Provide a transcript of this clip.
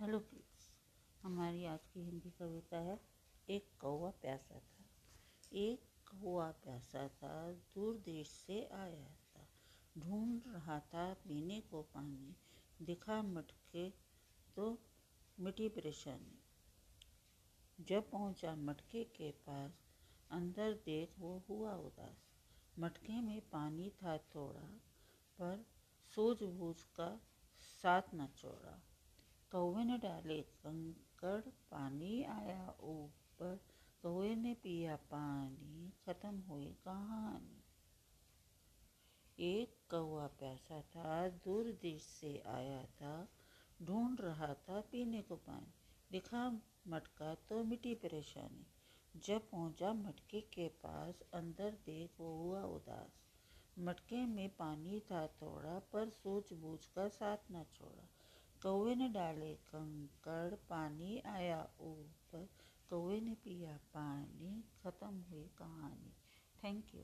Hello kids हमारी आज की हिंदी कविता है, एक कौवा प्यासा था। एक कौवा प्यासा था, दूर देश से आया था। ढूंढ रहा था पीने को पानी, दिखा मटके तो मिटी परेशानी। जब पहुँचा मटके के पास, अंदर देख वो हुआ उदास। मटके में पानी था थोड़ा, पर सूझबूझ का साथ न छोड़ा। कौवे ने डाले, कंकड़ पानी आया ऊपर कौवे ने पिया पानी, खत्म हुई कहानी। एक कौवा प्यासा था, दूर देश से आया था, ढूंढ रहा था पीने को पानी। दिखा मटका तो मिट्टी परेशानी, जब पहुँचा मटके के पास, अंदर देख वो हुआ उदास। मटके में पानी था थोड़ा, पर सूझबूझ का साथ न छोड़ा। कौवे ने डाले कंकड़, पानी आया ऊपर। कौवे ने पिया पानी, खत्म हुई कहानी। Thank you